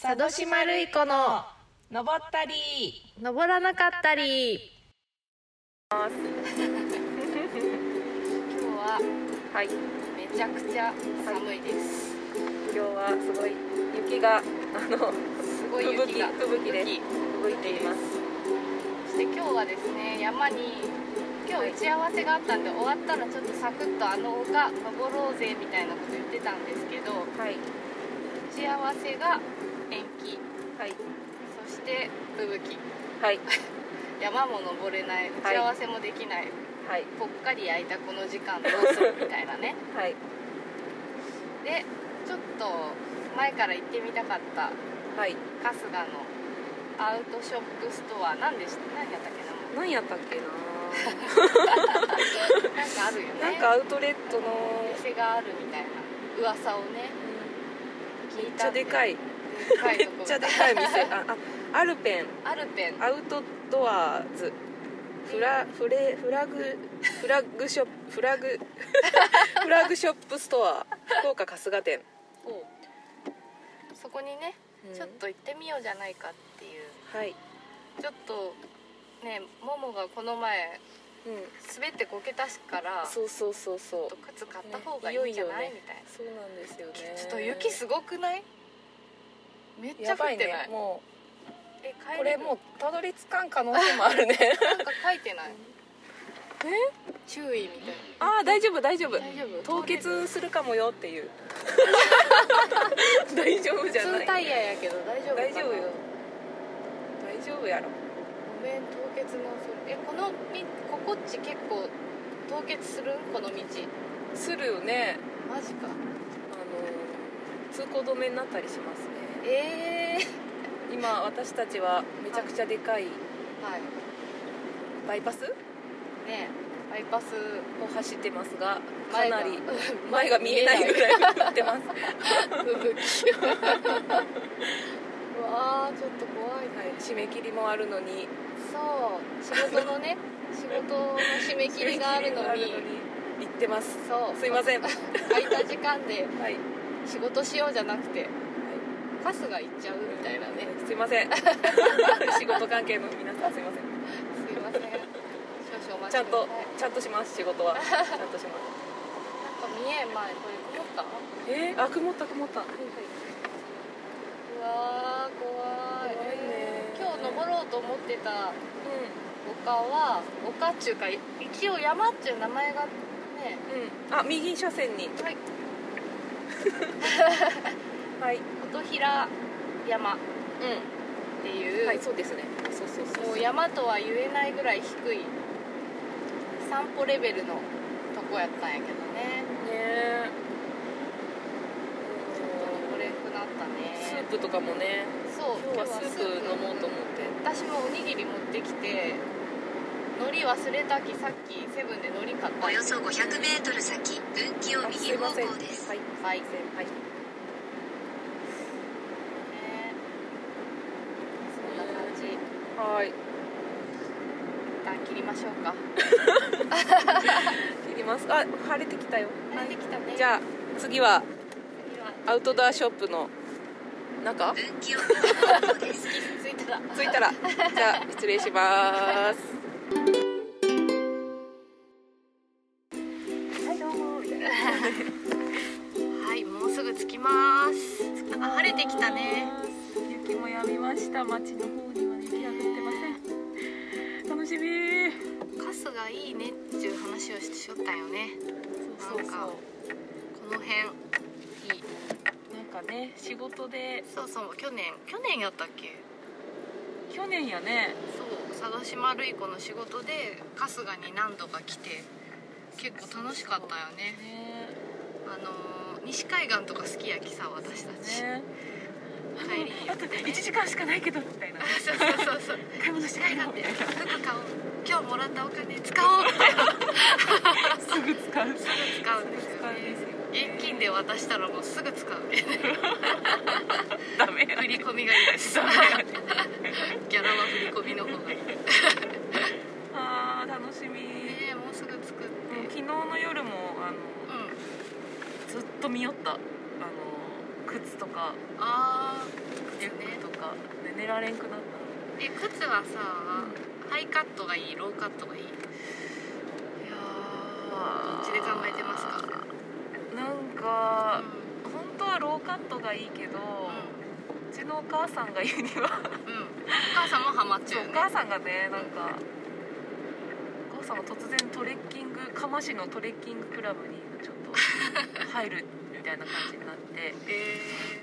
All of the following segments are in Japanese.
佐渡島るい子の登ったり。登らなかったり。今日ははい。めちゃくちゃ寒いです、今日はすごい雪があのすごい雪が。吹雪で吹いています。そして今日はですね山に今日打ち合わせがあったんで終わったらちょっとサクッとあの丘登ろうぜみたいなこと言ってたんですけどはい。打ち合わせが延期。はい。そして吹雪。はい。山も登れない。打ち合わせもできない、はい。ぽっかり焼いたこの時間どうするみたいなね。はい。でちょっと前から行ってみたかった。はい。春日の。アウトショップストア。何でした？何やったっけな？何やったっけな？なんかあるよね。なんかアウトレットの。お店があるみたいな噂をね。聞めっちいたんでゃでかいいめっちゃでかい店。ああアルペン。アルペン。アウトドアーズ。フラフレフラグフラッグショップフラグ フラッグショップストア。福岡春日店、をそこにねうん。ちょっと行ってみようじゃないかっていう。はい、ちょっとねももがこの前うん、滑ってこけたしからそうそうそうそう。靴買った方がいいんじゃない、ねいよいよね。みたいな。そうなんですよね。ちょっと雪すごくない？めっちゃ降ってない。ね。もえ帰うこれもうたどり着かん可能性もあるね。なんか書いてない。注意みたいああ大丈夫大丈夫。な大丈夫？凍結するかもよっていう。大丈夫じゃない。普通タイヤやけど大丈夫大丈夫よ。大丈夫やろ。ごめん凍結のそれえこのみここっち結構凍結する？んこの道。するよね。マジか。あの通行止めになったりしますねええ今私たちはめちゃくちゃでかいはい。バイパス？ねバイパス。を走ってますがかなり前が見えないぐらい降ってます。吹 雪うわーちょっと怖いね。はい、締め切りもあるのに。そう。仕事のね 仕事の締め切りがあるのに。行ってます。そう。すいません。は 空いた時間でい、はい、仕事しようじゃなくて春日行っちゃうみたいなね。すいません。仕事関係の皆さんすいません。すいません。少々お待ちゃんとちください。ちゃんとします仕事は。ちゃんとします。なんか見えん前これ曇った？えー、あ曇った曇った。うわー怖い。怖いね。今日登ろうと思ってたう丘は丘っちゅうか一応山っちゅう名前がね。んうん。あ右車線に。はい。はい琴平山っうていう、ん。はいそうですね。そうそうそうもう山とは言えないぐらい低い散歩レベルのとこやったんやけどね。ねちょっと登れんくなったね。スープとかもね。そう今日はスープ飲もうと思って。私もおにぎり持ってきて海苔忘れたきさっきセブンで海苔買ったおよそ 500m 先分岐をあ右方向です。はい。はい。はいねそんな感じはい。一旦切りましょうか。切ります。あ晴れてきたよ。慣れてきたね。じゃあ次はアウトドアショップの中？着いたら着いたら。じゃあ失礼します。はいどうも。みたいなはいもうすぐ着きます。あ晴れてきたね。雪もやみました。街の方に楽しみ。カスがいいねっていう話をししよったんよね。そうそうそう。なんかこの辺いい。なんかね仕事で。そうそう去年去年やったっけ？去年やね。そう佐渡島るい子の仕事で春日に何度か来て結構楽しかったよね。ね。あのー西海岸とか好きやきさ私たち、ね帰りあと1時間しかないけどみたいな。そうそうそうそう買い物し西て帰ろう海岸で服買おう。今日もらったお金使おう。みたいなすぐ使う。すぐ使う。んですよ現金で渡したらもうすぐ使う。ねダメ振り込みがいいです。ギャラは振り込みの方がいい。ねあー楽しみ。えもうすぐ作って。昨日の夜もあのうん。ずっと見よった靴とかあリュッられんくなったえ靴はさ、ハイカットがいいローカットがいい。いやどっちで考えてますか？なんか本当はローカットがいいけど、ううちのお母さんが言うにはん、うん、お母さんもハマっちゃうよね。お母さんがねなんかお母さんが突然トレッキング釜市のトレッキングクラブにちょっと入るみたいな感じになって。え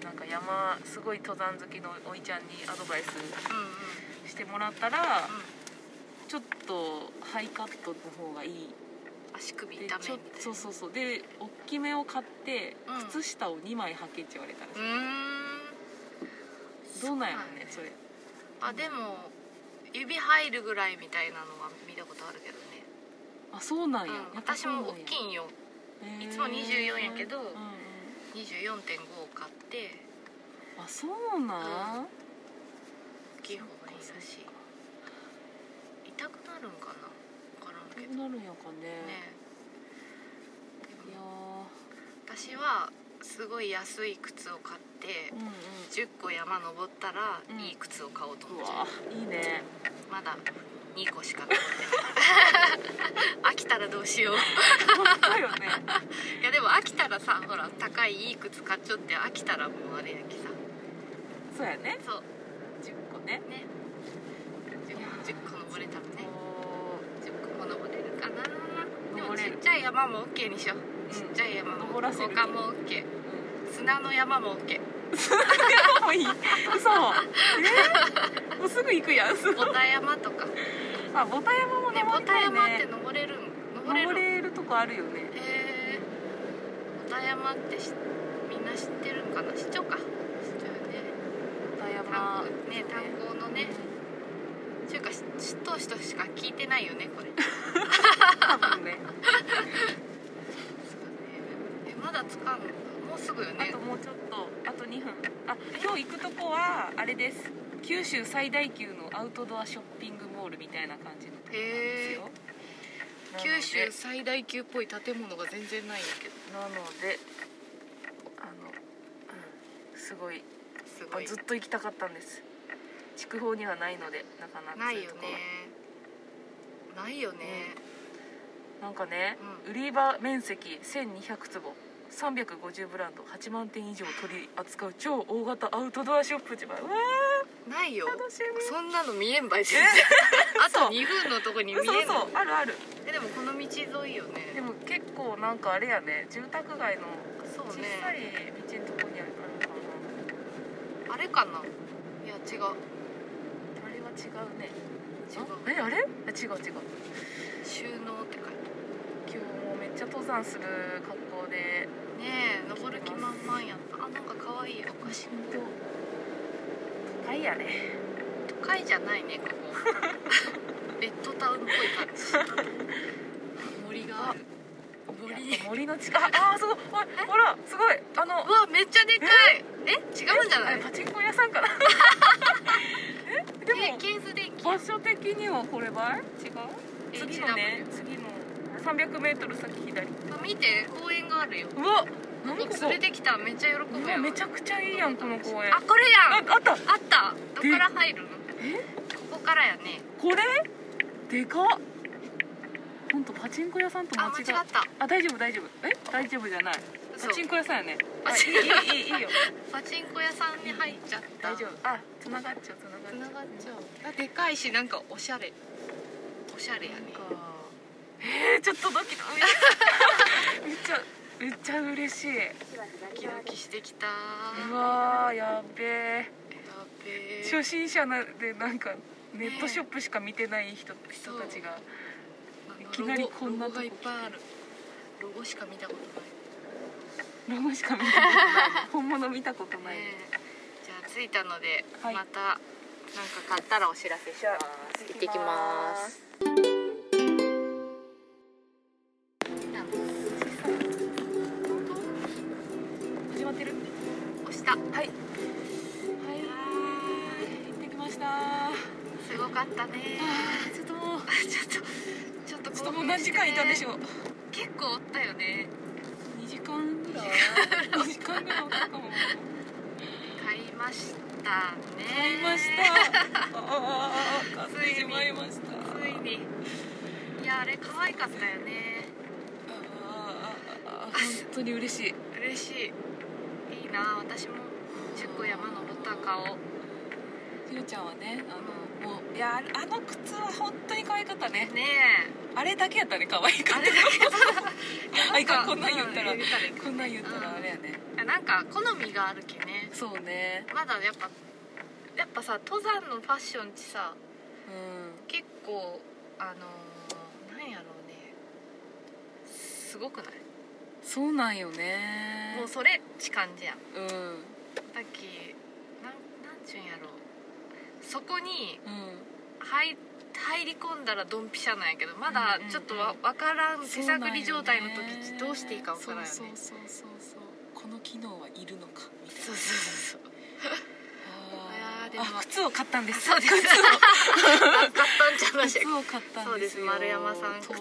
でなんか山すごい登山好きのおいちゃんにアドバイスー、うんうん。してもらったらちょっとハイカットの方がいい。足首で痛めそうそうそう。で大きめを買ってうん。靴下を2枚履けって言われたんですうよ、ーん。どうなんやろねそれ。あでも指入るぐらいみたいなのは見たことあるけどね、あそうなんや、うん、私も大きいんよいつも24やけどうんうん。24.5を買って。あそうなん、大きい方がいいらし。い痛くなるんかな？分からんけど。なるんやかね。ね。いや私はすごい安い靴を買ってーうんうん。10個山登ったらうん。いい靴を買おうと思うってる。わいいね。まだ2個しか 飽きたらどうしよう。ね。いやでも飽きたらさほら高いいい靴買っちゃって飽きたらもうあれやきさ。そうやね。そう。10個ね。ね。10, 10個登れたらね。お10個も登れるかな。でもちっちゃい山も OK にしよう。うん。ちっちゃい山も登らせる。他も OK ー。砂の山も OK もういい。嘘。えもうすぐ行くやん。すボタ山とか。ねあボタ山も登ボタ山ってね。登れるん登れる登れるとこあるよね。へえボタ山ってしみんな知ってるんかな？知っちゃおうか。知っちゃうよねボタ山ね炭鉱のね。ちゅうか知知っとう人しか聞いてないよねこれ。多分ね。えまだつかんの？もうすぐよね。あともうちょっと。あと2分。あ今日行くとこはあれです。九州最大級のアウトドアショッピングモールみたいな感じのところなんですよ。九州なので最大級っぽい建物が全然ないんだけど。なのであの、うん、すごいすごい。ずっと行きたかったんです。筑豊にはないのでなかなか。ないよね。ないよね、なんかね、う売り場面積1200坪350ブランド8万点以上取り扱う超大型アウトドアショップじゃうわないよ。ー楽しみ。そんなの見えんばい全然 あと2分のとこに見えんそうそうあるある。えでもこの道沿いよね。でも結構なんかあれやね。住宅街のそう小さいね道のとこにあるのかあれかな？いや違う。なあれは違うね。違う。あえあれ？あ違う違う。収納って書いてっちゃ登山する格好でねえ登る気満々やった。あなんか可愛いお菓子本当都会やね。都会じゃないねここ。ベッドタウンっぽい感じ。森がある。森。の近ああーすごい ほらすごい。あのうわめっちゃでかい。え？違うんじゃない？あパチンコ屋さんかな？え？でもケース電気場所的にはこればい？違う？次のね三百メートル先左。見て公園があるよ。うわ何ここ？連れてきためっちゃ喜ぶやめちゃくちゃいいやんこの公園。あこれやん。あった。あった。どこから入るの？え？ここからやね。これ？でか本当パチンコ屋さんと間違った。あ大丈夫大丈夫。え？大丈夫じゃない。パチンコ屋さんやね。あいいいいいいよ。パチンコ屋さんに入っちゃった。大丈夫。あ繋がっちゃう繋がっちゃう。繋がっちゃう。でかいしなんかおしゃれ。おしゃれやね。えー、ちょっとドキドキ。めっちゃめっちゃ嬉しい。ドキドキしてきた。うわーやっべえやっべえ初心者なでなんかネットショップしか見てない人,、人たちが。いきなりこんなとこロゴがいっぱいある。ロゴしか見たことない。ロゴしか見たことない。本物見たことない、ねえ。じゃあ着いたので、はい。またなんか買ったらお知らせします。行ってきますした。はい。はい。行ってきました。あすごかったね。ーちょっともう。ちょっとちょっとちょっともう何時間いたんでしょょう。結構おったよね。2時間ぐらい？2時間ぐらいおったかも。買いましたね。買いました。ああ買ってしまいました。ついにいやあれ可愛かったよね。ああ本当に嬉しい。嬉しいな私も10個山登った顔。ひろちゃんはねあのもういやあの靴は本当に可愛かったね。ねあれだけやったね可愛えかった。あれだけ あいかんこんなん言ったら。う言ったらいい。こんなん言ったらあれやね。なんか好みがあるけね。そうね。まだやっぱやっぱさ登山のファッションってさうん。結構あのー、なんやろうね。すごくない？そうなんよね。もうそれっち感じやん。うん。だっけなんなんちゅうんやろそこにうん。入入り込んだらドンピシャなんやけどまだちょっとわ分からん手探り状態の時どうしていいか分からんよね。そうそうそうそうこの機能はいるのかみたいな。そうそう靴を買ったんです。そうです。靴 買ったんちゃい。ました靴を買ったんですよ。そうです。丸山さん靴を。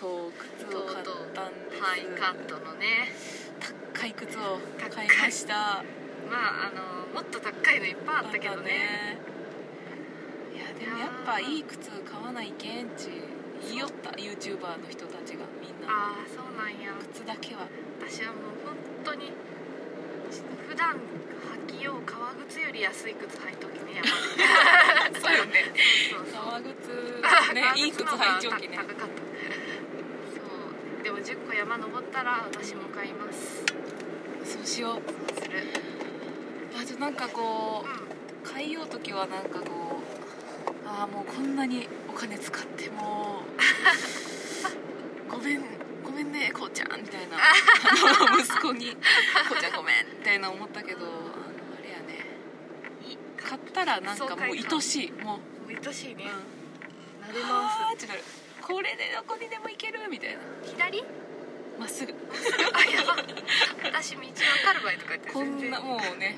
と靴を買ったんですハイカットのね高い靴を買いましたまああのもっと高いのいっぱいあったけどねいやでもやっぱいい靴買わないけんち言いよった YouTuber の人たちがみんなああそうなんや靴だけは私はもう本当に普段履きよう革靴より安い靴履いときね山で そうよね。そうそう革靴革ねいい靴履いちょきね。高かった。そう。でも10個山登ったら私も買います。そうしよう。そうする。あとなんかこうう買いよう時はなんかこうああもうこんなにお金使ってもう ごめんごめんねこうちゃんみたいな。息子に「こうちゃんごめん」みたいな思ったけどあのあれやねんいい買ったらなんかもう愛しい。もうもう愛しいね、うん。撫であまーってなるこれでどこにでも行けるみたいな。す左？まっすぐ。あやば私道わかるばいとか言ってこんなもうね。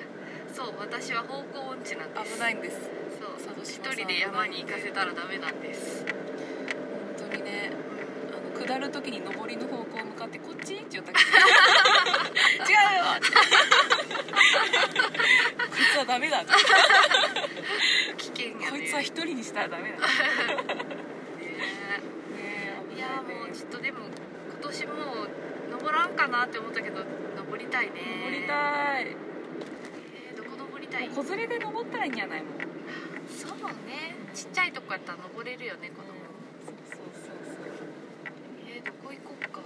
そう私は方向音痴なんです。危ないんです。そう一人で山に行かせたらダメなんです。本当にねあの下る時に上りの方向向かってこっち？って言ったけど 違うよつはダメだ。危険やね。こいつは一人にしたらダメだ。ね。ね。え。いやーもうちょっとでも今年もう登らんかなって思ったけど登りたいね。登りたい。えーどこ登りたい？子連れで登ったらいいんじゃないもん。そうね。ちっちゃいとこやったら登れるよね子供。そうそうそうそう。えーどこ行こうか。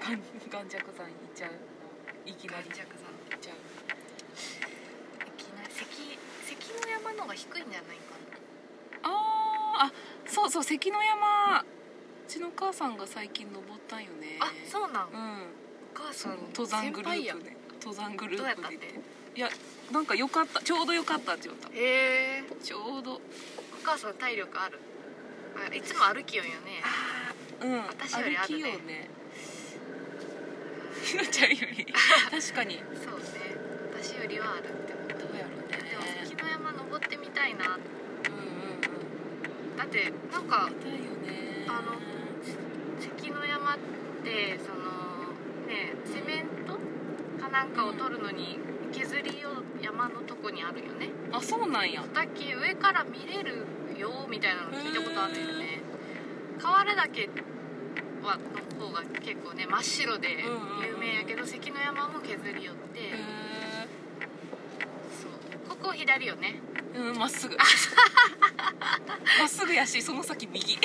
ガンガンジャク山行っちゃう。いきなり。ガンジャク山行っちゃういきなり関関の山の方が低いんじゃないかあーあそうそう関の山。うちの母さんが最近登ったんよね。なあそうなん。おうん。母さん登山グループで登山グルどうやったって？ープでいやなんかよかった。ちょうどよかったって言った。へえちょうど。お母さん体力ある？あいつも歩きよんよね。うん。私よりあるね。歩きよね。ひろちゃんより。確かに。そうね。私よりはあるって思ったどうやろうねでも関の山登ってみたいな。うんうんうん。だってなんかね。あの関の山ってそのねセメントかなんかを取るのに削りを山のとこにあるよね。あそうなんや。だっけ上から見れるよみたいなの聞いたことあるよね。河原岳はの方が結構ね真っ白で有名やけど関の山も削り寄って。へそう。ここ左よね。えうんまっすぐ。まっすぐやしその先右。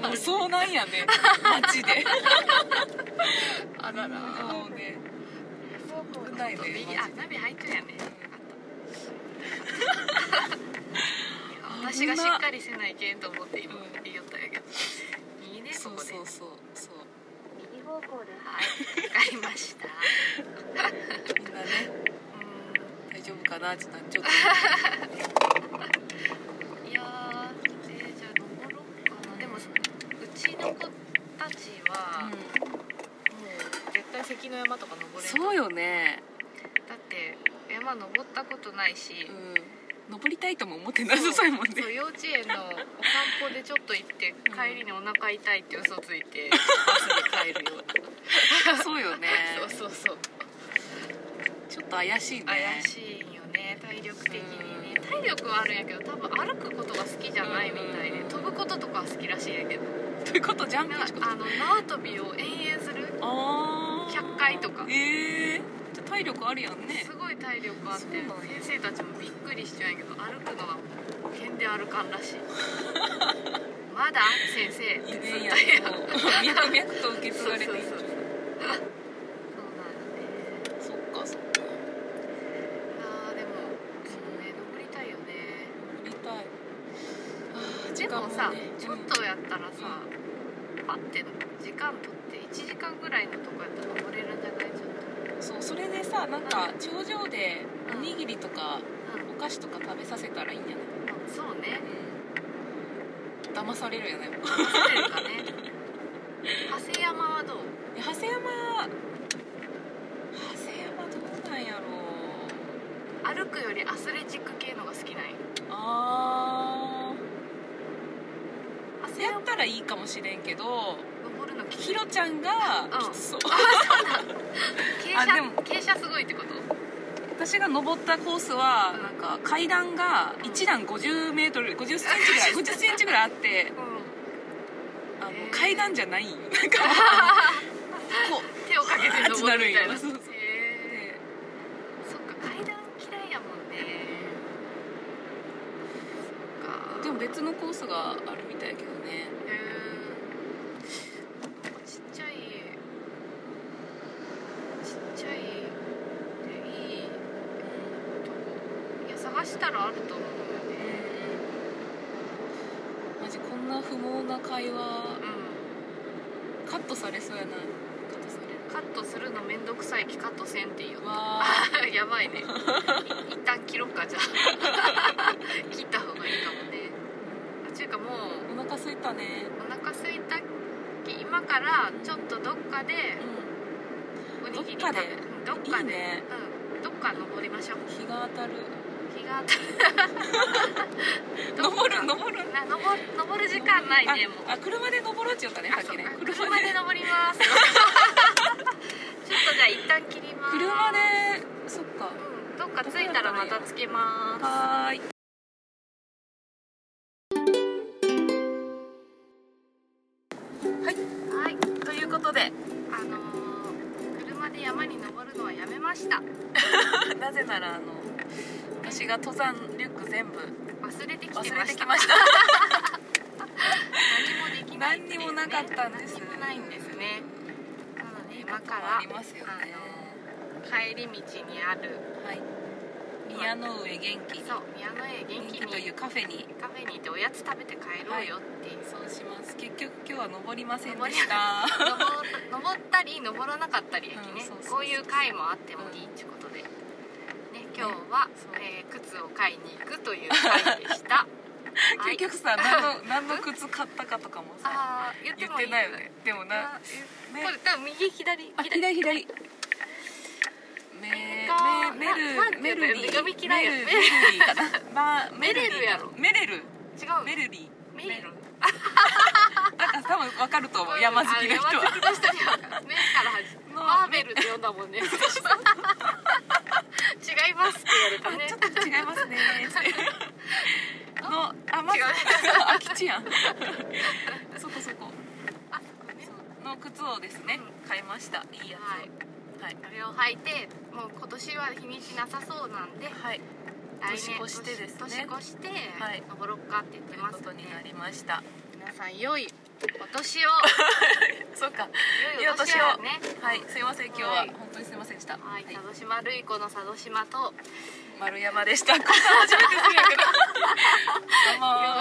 も うそうなんやね。マジで。あらら。もうね。危ないね右あナビ入ってるやね。私がしっかりせないけんと思って今うん。言いよったんやけど。いいねそうここでそう。そうそう。右方向で。はい。わかりました。みんなね。う大丈夫かなちょっとちょっんいやーでじゃあ登ろうかな。でもうちの子たちは、もと、う絶対関の山とか登れんとそうよね。だって山登ったことないし、うん。登りたいとも思ってなさそうやもんね。そう幼稚園のお散歩でちょっと行ってうん。帰りにお腹痛いって嘘ついて バスで帰るような。そうよね。そうそうそうと怪しいね。怪しいよね。体力的にね。体力はあるんやけど多分歩くことが好きじゃないみたいでうん。飛ぶこととかは好きらしいんやけど。ということジャンプなんかあの縄跳びを延々するあー。100回とか。ええじゃあ体力あるやんね。すごい体力あって先生たちもびっくりしちゃうんやけど歩くのはもう剣で歩かんらしい。まだ先生って遺ずっ脈々と受け継がれていくそうそうそうそうそうなんだねそっかそっかあーでもそうね登りたいよね乗りたいあー時で間もさ、ねちょっとやったらさ、パッて時間取って1時間ぐらいのとこやったら登れるんじゃない？ちょっうんそうそれでさなんか頂上でおにぎりとかとうん。お菓子とか食べさせたらいいんじゃないそうね。うん。騙されるよね騙されるかね。長谷山はどう？え長谷山長谷山どうなんやろう。歩くよりアスレチック系のが好きなんよあ長谷山ーやったらいいかもしれんけど登るのひろちゃんがうん。きつそう、傾あでも斜傾斜すごいってこと？私が登ったコースはうん。なんか階段が1段50メートル50センチぐらい 50センチぐらいあってうん。あの階段じゃない。なんかこ 手をかけて登るみたいなあっちなるんよそうそうへえそっか階段嫌いやもんねそっかうでも別のコースがあるみたいやけどね。ちっちゃいちっちゃいでいいとこ。いや探したらあると思うよね。マジこんな不毛な会話。うカットされそうやな。カットされる。んカットするのめんどくさいきカットせんっていいよわあ やばいね。い一旦切ろっかじゃあ 切った方がいいかもねあちゅうかもうーお腹すいたね。お腹空いたき今からちょっとどっかでうおにぎりでうんどっかで。いいね。うん。どっか登りましょう。ん日が当たる。日が当たる。登る登る。な登る登る時間ないねもう。ああ車で登ろうって言ったねさっきね。車で。登ります。ちょっとじゃあ一旦切ります。車でそっか。うんどっか着いたらまたつけます。はい私が登山リュック全部忘れてきてま忘した。何もできないね何にもなかったんです。何にもないんですね。なので今かあらりますよね。帰り道にあるはい。宮の上元気にそう宮の上元気というにカフェにカフェに行っておやつ食べて帰ろうよって。い。う、そうします。結局今日は登りませんでした。登登ったり登らなかったりね、うんそうそうそうこういう回もあってもいいってことで、ね、今日は、えー靴を買いに行くという回でした。はい。結局さ何の何の靴買ったかとかもさ言ってないよね。でもなあねこれ多分右左あ左。左メがメメルメルリー。読み嫌いやメルメルリー。かなまあメレルやろ。メレル。違う。メルリメレルーなんか多分わかると思う山好きの人あ山好はきの人には目から始まる。のマーベルって呼んだもんね違いますって言われたねちょっと違いますねってのあまず違う空き地やん。そこそこ。あの靴をですね買いました。いいやつを。はい。はい。これを履いてもう今年は日にちなさそうなんではい。来年越してですね。年越してはい。登ろっかって言ってますことになねりました。皆さん良いお年を。そうか。良いお年をね。はい。すいません今日は。はい。本当にすいませんでした。はい、佐渡島るい子の佐渡島と。丸山でした。こんな初めてするんやけ。ど どうも